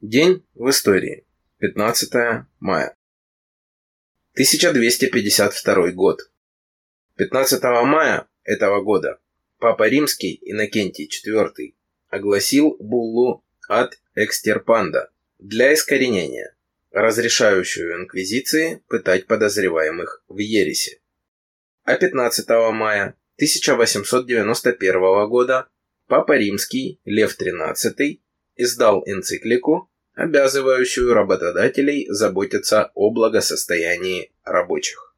День в истории. 15 мая. 1252 год. 15 мая этого года Папа Римский Иннокентий IV огласил буллу от экстерпанда для искоренения, разрешающую инквизиции пытать подозреваемых в ересе. А 15 мая 1891 года Папа Римский Лев XIII издал энциклику обязывающую работодателей заботиться о благосостоянии рабочих.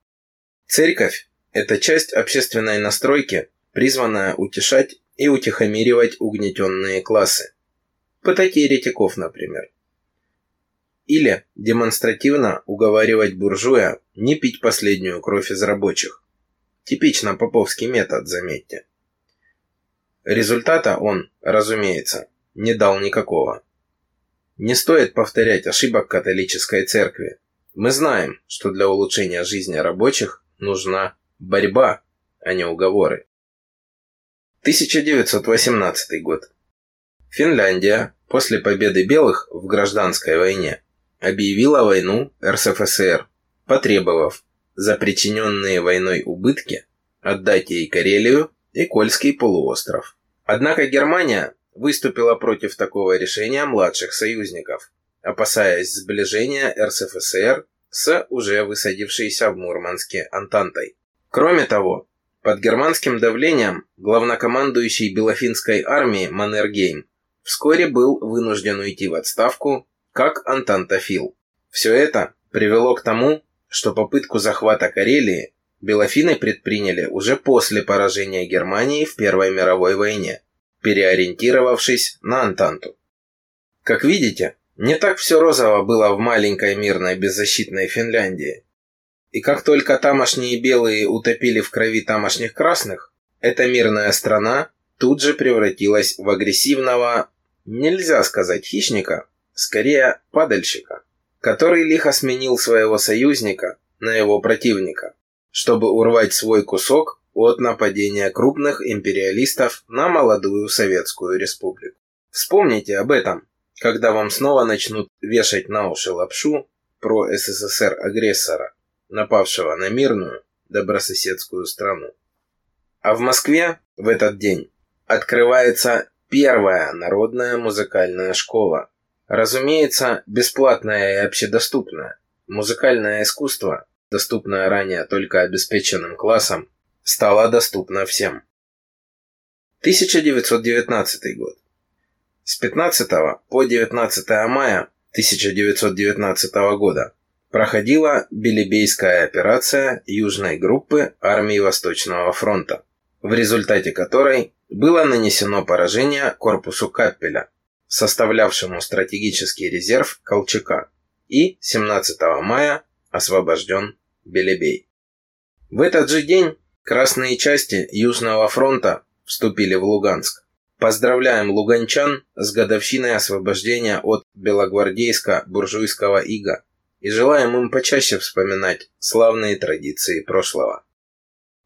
Церковь – это часть общественной настройки, призванная утешать и утихомиривать угнетенные классы. Пытать еретиков, например. Или демонстративно уговаривать буржуя не пить последнюю кровь из рабочих. Типично поповский метод, заметьте. Результата он, разумеется, не дал никакого. Не стоит повторять ошибок католической церкви. Мы знаем, что для улучшения жизни рабочих нужна борьба, а не уговоры. 1918 год. Финляндия после победы белых в гражданской войне объявила войну РСФСР, потребовав за причиненные войной убытки отдать ей Карелию и Кольский полуостров. Однако Германия выступила против такого решения младших союзников, опасаясь сближения РСФСР с уже высадившейся в Мурманске Антантой. Кроме того, под германским давлением главнокомандующий Белофинской армии Маннергейм вскоре был вынужден уйти в отставку как антантофил. Все это привело к тому, что попытку захвата Карелии Белофины предприняли уже после поражения Германии в Первой мировой войне переориентировавшись на Антанту. Как видите, не так все розово было в маленькой мирной беззащитной Финляндии. И как только тамошние белые утопили в крови тамошних красных, эта мирная страна тут же превратилась в агрессивного, нельзя сказать хищника, скорее падальщика, который лихо сменил своего союзника на его противника, чтобы урвать свой кусок от нападения крупных империалистов на молодую Советскую Республику. Вспомните об этом, когда вам снова начнут вешать на уши лапшу про СССР-агрессора, напавшего на мирную, добрососедскую страну. А в Москве в этот день открывается первая народная музыкальная школа. Разумеется, бесплатная и общедоступная. Музыкальное искусство, доступное ранее только обеспеченным классам, стала доступна всем. 1919 год. С 15 по 19 мая 1919 года проходила Белебейская операция Южной группы армии Восточного фронта, в результате которой было нанесено поражение корпусу Каппеля, составлявшему стратегический резерв Колчака, и 17 мая освобожден Белебей. В этот же день Красные части Южного фронта вступили в Луганск. Поздравляем луганчан с годовщиной освобождения от белогвардейско-буржуйского ига и желаем им почаще вспоминать славные традиции прошлого.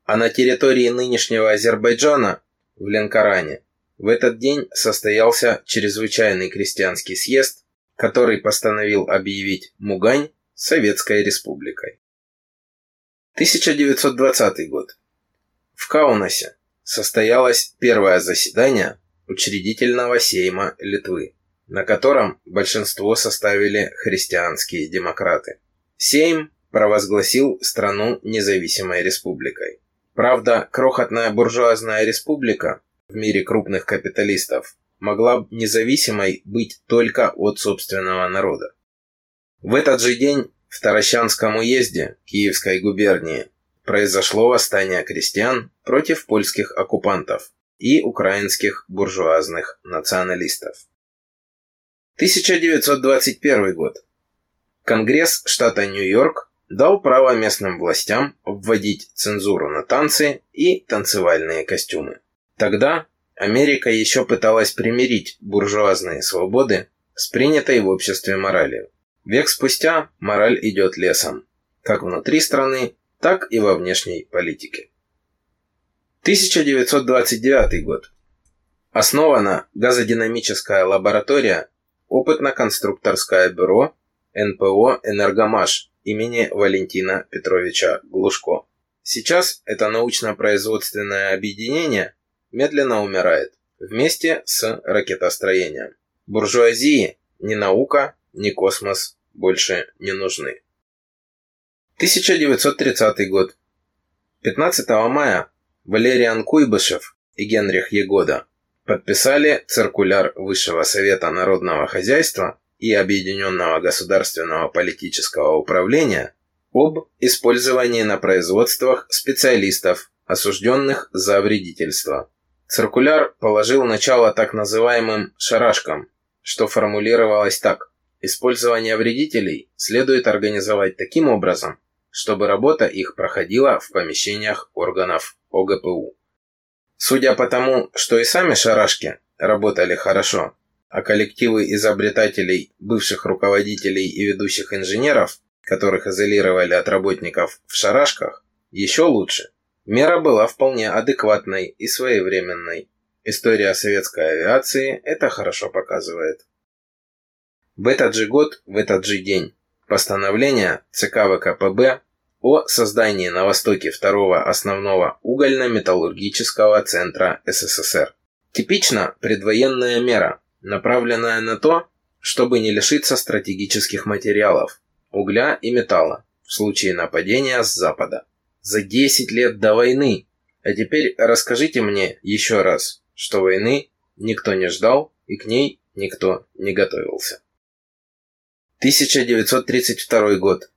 А на территории нынешнего Азербайджана, в Ленкоране, в этот день состоялся чрезвычайный крестьянский съезд, который постановил объявить Мугань Советской Республикой. 1920 год. В Каунасе состоялось первое заседание учредительного сейма Литвы, на котором большинство составили христианские демократы. Сейм провозгласил страну независимой республикой. Правда, крохотная буржуазная республика в мире крупных капиталистов могла независимой быть только от собственного народа. В этот же день в Таращанском уезде Киевской губернии произошло восстание крестьян против польских оккупантов и украинских буржуазных националистов. 1921 год. Конгресс штата Нью-Йорк дал право местным властям вводить цензуру на танцы и танцевальные костюмы. Тогда Америка еще пыталась примирить буржуазные свободы с принятой в обществе моралью. Век спустя мораль идет лесом, как внутри страны, так и во внешней политике. 1929 год. Основана газодинамическая лаборатория опытно-конструкторское бюро НПО «Энергомаш» имени Валентина Петровича Глушко. Сейчас это научно-производственное объединение медленно умирает вместе с ракетостроением. Буржуазии ни наука, ни космос больше не нужны. 1930 год. 15 мая Валериан Куйбышев и Генрих Егода подписали циркуляр Высшего Совета Народного Хозяйства и Объединенного Государственного Политического Управления об использовании на производствах специалистов, осужденных за вредительство. Циркуляр положил начало так называемым «шарашкам», что формулировалось так. Использование вредителей следует организовать таким образом, чтобы работа их проходила в помещениях органов ОГПУ. Судя по тому, что и сами шарашки работали хорошо, а коллективы изобретателей, бывших руководителей и ведущих инженеров, которых изолировали от работников в шарашках, еще лучше. Мера была вполне адекватной и своевременной. История советской авиации это хорошо показывает. В этот же год, в этот же день, постановление ЦК ВКПБ о создании на востоке второго основного угольно-металлургического центра СССР. Типично предвоенная мера, направленная на то, чтобы не лишиться стратегических материалов, угля и металла, в случае нападения с запада. За 10 лет до войны. А теперь расскажите мне еще раз, что войны никто не ждал и к ней никто не готовился. 1932 год.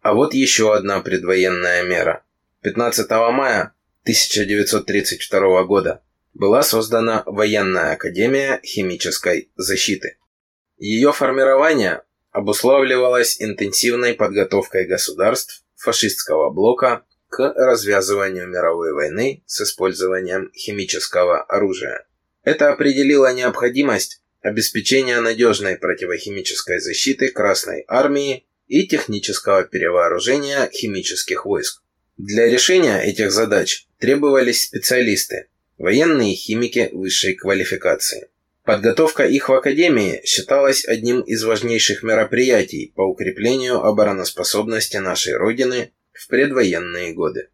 А вот еще одна предвоенная мера. 15 мая 1932 года была создана Военная Академия Химической Защиты. Ее формирование обуславливалось интенсивной подготовкой государств фашистского блока к развязыванию мировой войны с использованием химического оружия. Это определило необходимость обеспечения надежной противохимической защиты Красной Армии и технического перевооружения химических войск. Для решения этих задач требовались специалисты, военные химики высшей квалификации. Подготовка их в Академии считалась одним из важнейших мероприятий по укреплению обороноспособности нашей Родины в предвоенные годы.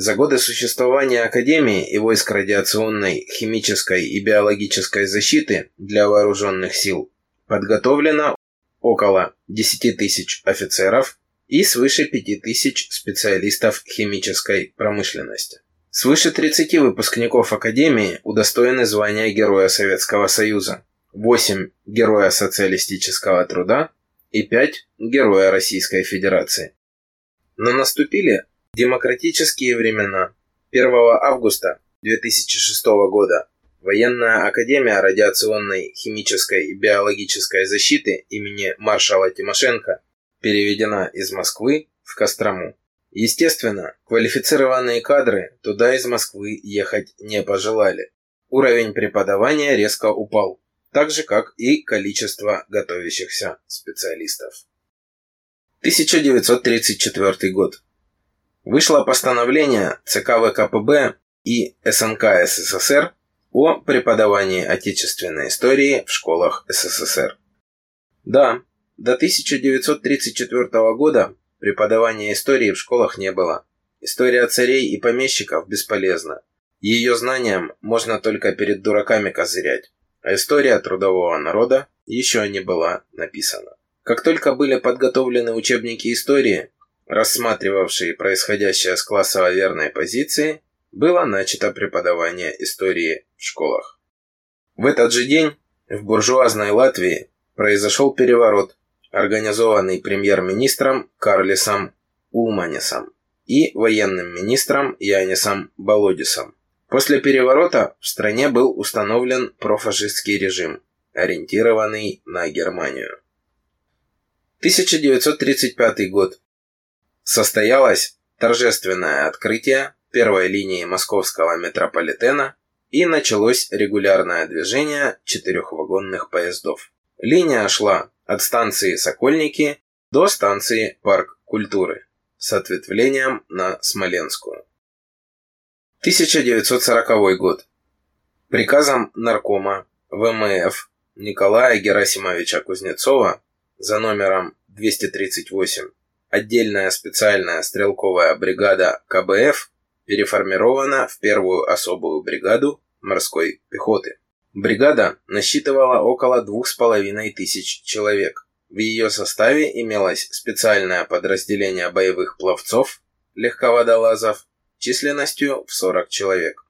За годы существования Академии и войск радиационной, химической и биологической защиты для вооруженных сил подготовлено около 10 тысяч офицеров и свыше 5 тысяч специалистов химической промышленности. Свыше 30 выпускников Академии удостоены звания Героя Советского Союза, 8 – Героя Социалистического Труда и 5 – Героя Российской Федерации. Но наступили демократические времена. 1 августа 2006 года Военная академия радиационной, химической и биологической защиты имени маршала Тимошенко переведена из Москвы в Кострому. Естественно, квалифицированные кадры туда из Москвы ехать не пожелали. Уровень преподавания резко упал, так же как и количество готовящихся специалистов. 1934 год. Вышло постановление ЦК ВКПБ и СНК СССР о преподавании отечественной истории в школах СССР. Да, до 1934 года преподавания истории в школах не было. История царей и помещиков бесполезна. Ее знаниям можно только перед дураками козырять, а история трудового народа еще не была написана. Как только были подготовлены учебники истории, рассматривавшие происходящее с классово верной позиции, было начато преподавание истории в школах. В этот же день в буржуазной Латвии произошел переворот, организованный премьер-министром Карлисом Улманисом и военным министром Янисом Болодисом. После переворота в стране был установлен профашистский режим, ориентированный на Германию. 1935 год. Состоялось торжественное открытие первой линии московского метрополитена и началось регулярное движение четырехвагонных поездов. Линия шла от станции Сокольники до станции Парк культуры с ответвлением на Смоленскую. 1940 год. Приказом наркома ВМФ Николая Герасимовича Кузнецова за номером 238 отдельная специальная стрелковая бригада КБФ переформирована в первую особую бригаду морской пехоты. Бригада насчитывала около двух с половиной тысяч человек. В ее составе имелось специальное подразделение боевых пловцов, легководолазов, численностью в 40 человек.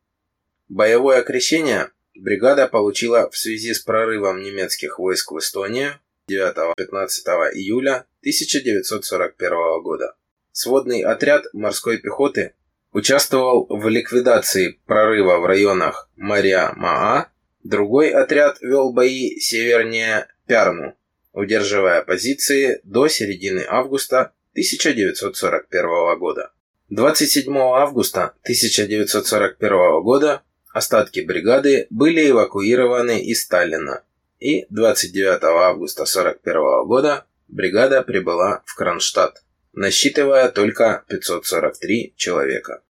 Боевое окрещение бригада получила в связи с прорывом немецких войск в Эстонию 9-15 июля 1941 года. Сводный отряд морской пехоты участвовал в ликвидации прорыва в районах Мария-Маа, другой отряд вел бои севернее Пярну удерживая позиции до середины августа 1941 года. 27 августа 1941 года остатки бригады были эвакуированы из Сталина, и 29 августа 1941 года бригада прибыла в Кронштадт, насчитывая только 543 человека.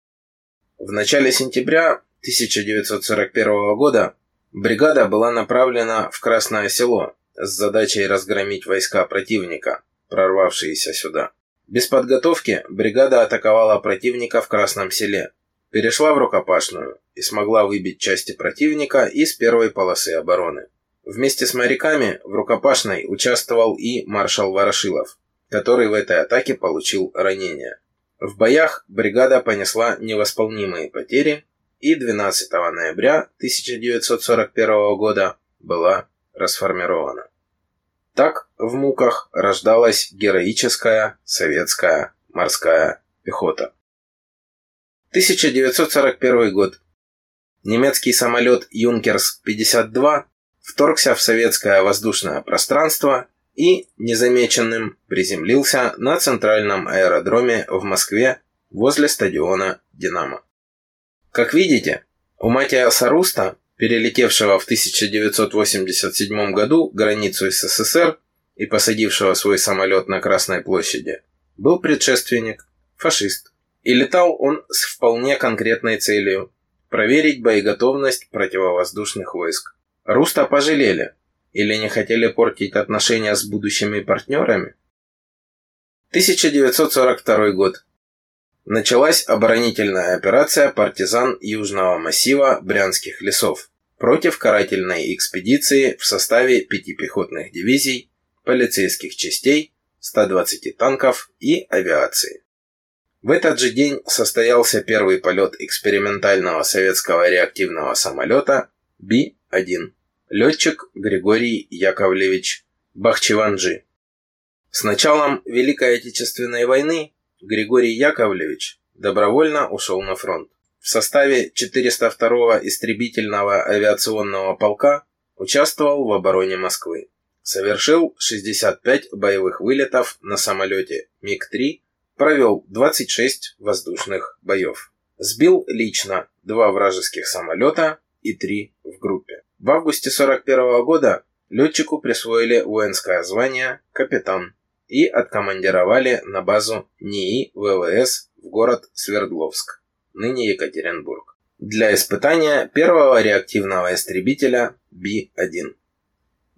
В начале сентября 1941 года бригада была направлена в Красное Село, с задачей разгромить войска противника, прорвавшиеся сюда. Без подготовки бригада атаковала противника в Красном селе, перешла в рукопашную и смогла выбить части противника из первой полосы обороны. Вместе с моряками в рукопашной участвовал и маршал Ворошилов, который в этой атаке получил ранение. В боях бригада понесла невосполнимые потери и 12 ноября 1941 года была расформирована. Так в муках рождалась героическая советская морская пехота. 1941 год. Немецкий самолет «Юнкерс-52» вторгся в советское воздушное пространство и незамеченным приземлился на центральном аэродроме в Москве возле стадиона «Динамо». Как видите, у Матиаса Руста перелетевшего в 1987 году границу СССР и посадившего свой самолет на Красной площади, был предшественник, фашист. И летал он с вполне конкретной целью – проверить боеготовность противовоздушных войск. Руста пожалели или не хотели портить отношения с будущими партнерами? 1942 год. Началась оборонительная операция партизан Южного массива Брянских лесов против карательной экспедиции в составе пяти пехотных дивизий, полицейских частей, 120 танков и авиации. В этот же день состоялся первый полет экспериментального советского реактивного самолета Би-1. Летчик Григорий Яковлевич Бахчеванджи. С началом Великой Отечественной войны Григорий Яковлевич добровольно ушел на фронт. В составе 402-го истребительного авиационного полка участвовал в обороне Москвы. Совершил 65 боевых вылетов на самолете МиГ-3, провел 26 воздушных боев. Сбил лично два вражеских самолета и три в группе. В августе 41 года летчику присвоили воинское звание «капитан» и откомандировали на базу НИИ ВВС в город Свердловск, ныне Екатеринбург, для испытания первого реактивного истребителя Би-1.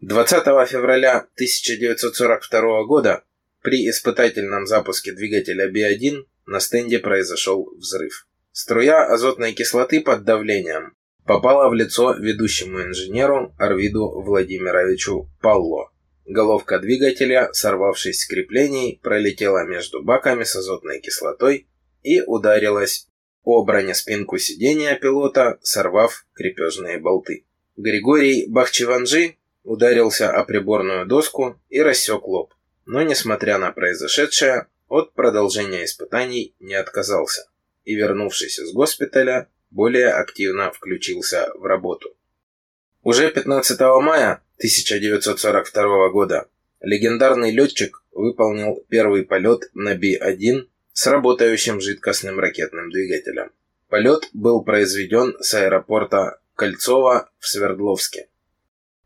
20 февраля 1942 года при испытательном запуске двигателя Би-1 на стенде произошел взрыв. Струя азотной кислоты под давлением попала в лицо ведущему инженеру Арвиду Владимировичу Палло. Головка двигателя, сорвавшись с креплений, пролетела между баками с азотной кислотой и ударилась о бронеспинку сидения пилота, сорвав крепежные болты. Григорий Бахчеванжи ударился о приборную доску и рассек лоб, но, несмотря на произошедшее, от продолжения испытаний не отказался и, вернувшись из госпиталя, более активно включился в работу. Уже 15 мая 1942 года легендарный летчик выполнил первый полет на Би-1 с работающим жидкостным ракетным двигателем. Полет был произведен с аэропорта Кольцово в Свердловске.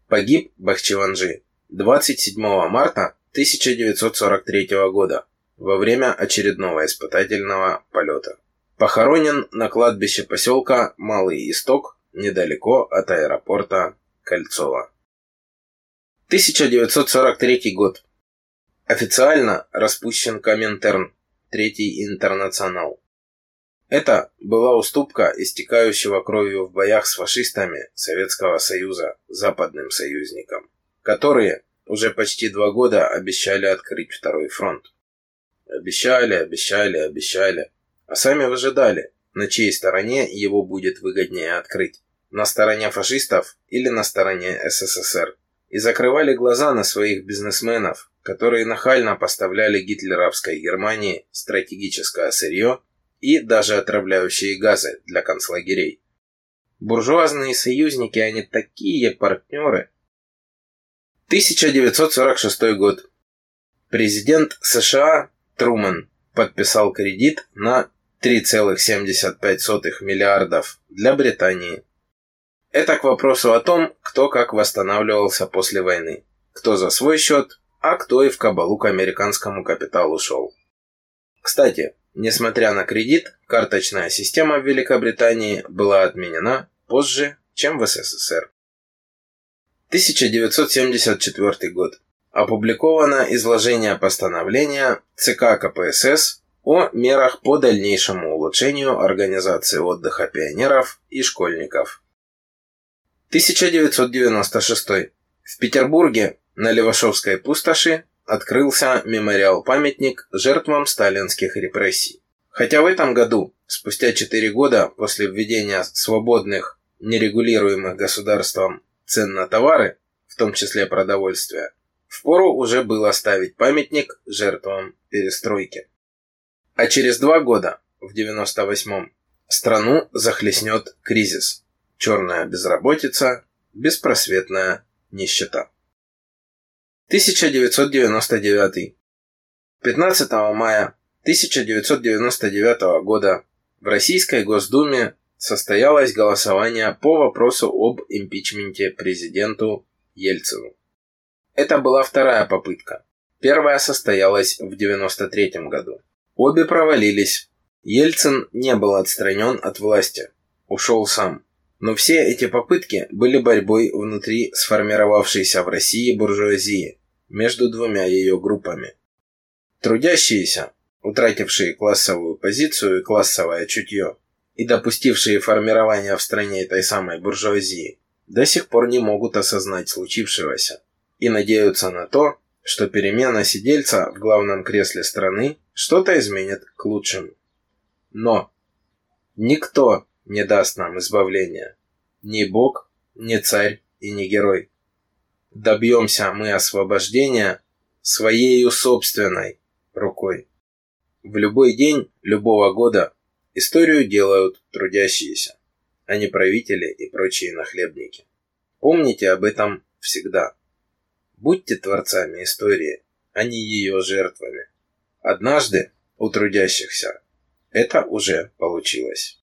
Погиб Бахчеванжи 27 марта 1943 года во время очередного испытательного полета. Похоронен на кладбище поселка Малый Исток недалеко от аэропорта Кольцово. 1943 год. Официально распущен Коминтерн, Третий интернационал. Это была уступка истекающего кровью в боях с фашистами Советского Союза западным союзникам, которые уже почти два года обещали открыть второй фронт. Обещали, обещали, обещали, а сами выжидали, на чьей стороне его будет выгоднее открыть, на стороне фашистов или на стороне СССР, и закрывали глаза на своих бизнесменов, которые нахально поставляли гитлеровской Германии стратегическое сырье и даже отравляющие газы для концлагерей. Буржуазные союзники, они такие партнеры. 1946 год. Президент США Трумэн подписал кредит на 3,75 миллиардов для Британии. Это к вопросу о том, кто как восстанавливался после войны. Кто за свой счет, а кто и в кабалу к американскому капиталу шел. Кстати, несмотря на кредит, карточная система в Великобритании была отменена позже, чем в СССР. 1974 год. Опубликовано изложение постановления ЦК КПСС о мерах по дальнейшему улучшению организации отдыха пионеров и школьников. 1996. В Петербурге на Левашовской пустоши открылся мемориал-памятник жертвам сталинских репрессий. Хотя в этом году, спустя 4 года после введения свободных, нерегулируемых государством цен на товары, в том числе продовольствие, впору уже было ставить памятник жертвам перестройки. А через два года, в 98-м, страну захлестнет кризис. Черная безработица, беспросветная нищета. 1999. 15 мая 1999 года в Российской Госдуме состоялось голосование по вопросу об импичменте президенту Ельцину. Это была вторая попытка. Первая состоялась в 1993 году. Обе провалились. Ельцин не был отстранен от власти. Ушел сам. Но все эти попытки были борьбой внутри сформировавшейся в России буржуазии между двумя ее группами. Трудящиеся, утратившие классовую позицию и классовое чутье, и допустившие формирование в стране этой самой буржуазии, до сих пор не могут осознать случившегося и надеются на то, что перемена сидельца в главном кресле страны что-то изменит к лучшему. Но никто не даст нам избавления. Ни Бог, ни царь и ни герой. Добьемся мы освобождения своею собственной рукой. В любой день любого года историю делают трудящиеся, а не правители и прочие нахлебники. Помните об этом всегда. Будьте творцами истории, а не ее жертвами. Однажды у трудящихся это уже получилось.